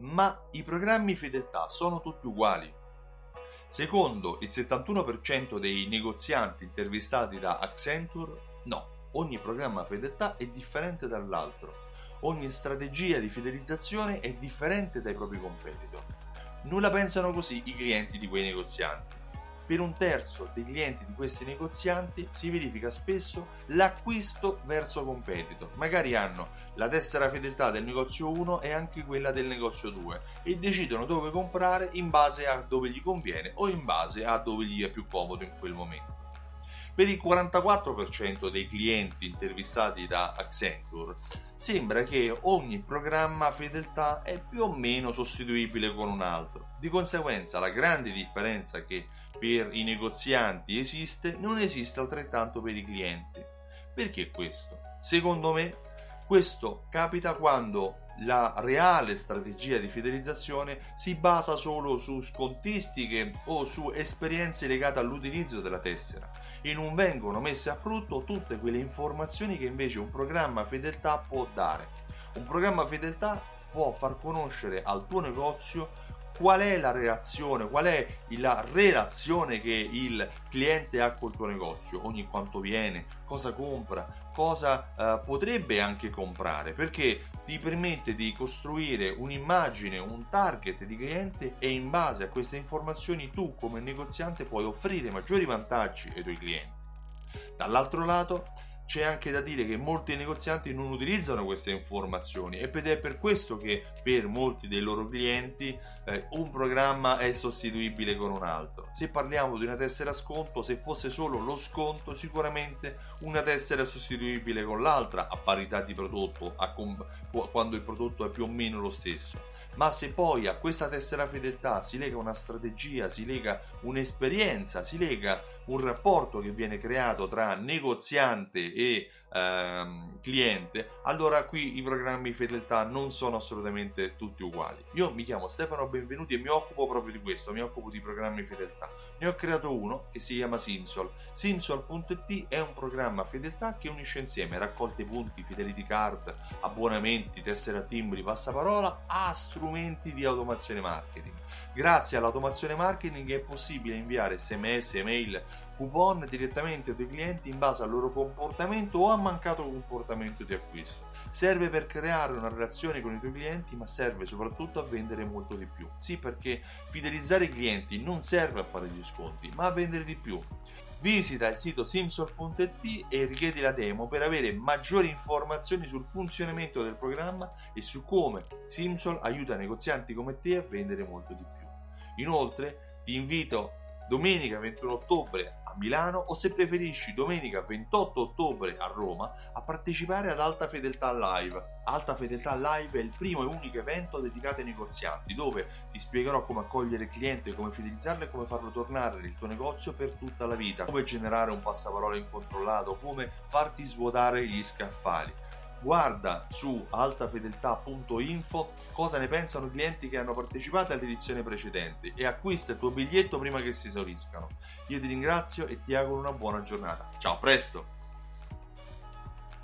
Ma i programmi fedeltà sono tutti uguali? Secondo il 71% dei negozianti intervistati da Accenture, no, ogni programma fedeltà è differente dall'altro. Ogni strategia di fidelizzazione è differente dai propri competitor. Non la pensano così i clienti di quei negozianti per un terzo dei clienti di questi negozianti si verifica spesso l'acquisto verso competitor. Magari hanno la tessera fedeltà del negozio 1 e anche quella del negozio 2 e decidono dove comprare in base a dove gli conviene o in base a dove gli è più comodo in quel momento. Per il 44% dei clienti intervistati da Accenture sembra che ogni programma fedeltà è più o meno sostituibile con un altro. Di conseguenza la grande differenza che per i negozianti esiste non esiste altrettanto per i clienti. Perché questo? Secondo me questo capita quando la reale strategia di fidelizzazione si basa solo su scontistiche o su esperienze legate all'utilizzo della tessera e non vengono messe a frutto tutte quelle informazioni che invece un programma fedeltà può dare. Un programma fedeltà può far conoscere al tuo negozio qual è la reazione, qual è la relazione che il cliente ha col tuo negozio, ogni quanto viene, cosa compra, cosa eh, potrebbe anche comprare, perché ti permette di costruire un'immagine, un target di cliente e in base a queste informazioni tu come negoziante puoi offrire maggiori vantaggi ai tuoi clienti. Dall'altro lato, c'è anche da dire che molti negozianti non utilizzano queste informazioni ed è per questo che per molti dei loro clienti eh, un programma è sostituibile con un altro. Se parliamo di una tessera sconto, se fosse solo lo sconto, sicuramente una tessera è sostituibile con l'altra a parità di prodotto, com- quando il prodotto è più o meno lo stesso. Ma se poi a questa tessera fedeltà si lega una strategia, si lega un'esperienza, si lega un rapporto che viene creato tra negoziante e ehm, cliente, allora qui i programmi fedeltà non sono assolutamente tutti uguali. Io mi chiamo Stefano Benvenuti e mi occupo proprio di questo, mi occupo di programmi fedeltà. Ne ho creato uno che si chiama Simsol. Simsol.it è un programma fedeltà che unisce insieme raccolte punti, fidelity card, abbonamenti, tessere a timbri, passaparola a strumenti di automazione marketing. Grazie all'automazione marketing è possibile inviare sms, email, coupon direttamente ai tuoi clienti in base al loro comportamento o a mancato comportamento di acquisto. Serve per creare una relazione con i tuoi clienti, ma serve soprattutto a vendere molto di più. Sì, perché fidelizzare i clienti non serve a fare gli sconti, ma a vendere di più. Visita il sito simsol.it e richiedi la demo per avere maggiori informazioni sul funzionamento del programma e su come Simsol aiuta negozianti come te a vendere molto di più. Inoltre, ti invito domenica 21 ottobre a Milano o se preferisci domenica 28 ottobre a Roma a partecipare ad Alta Fedeltà Live. Alta Fedeltà Live è il primo e unico evento dedicato ai negozianti dove ti spiegherò come accogliere il cliente, come fidelizzarlo e come farlo tornare nel tuo negozio per tutta la vita, come generare un passaparola incontrollato, come farti svuotare gli scaffali guarda su altafedeltà.info cosa ne pensano i clienti che hanno partecipato all'edizione precedente e acquista il tuo biglietto prima che si esauriscano. Io ti ringrazio e ti auguro una buona giornata. Ciao, presto!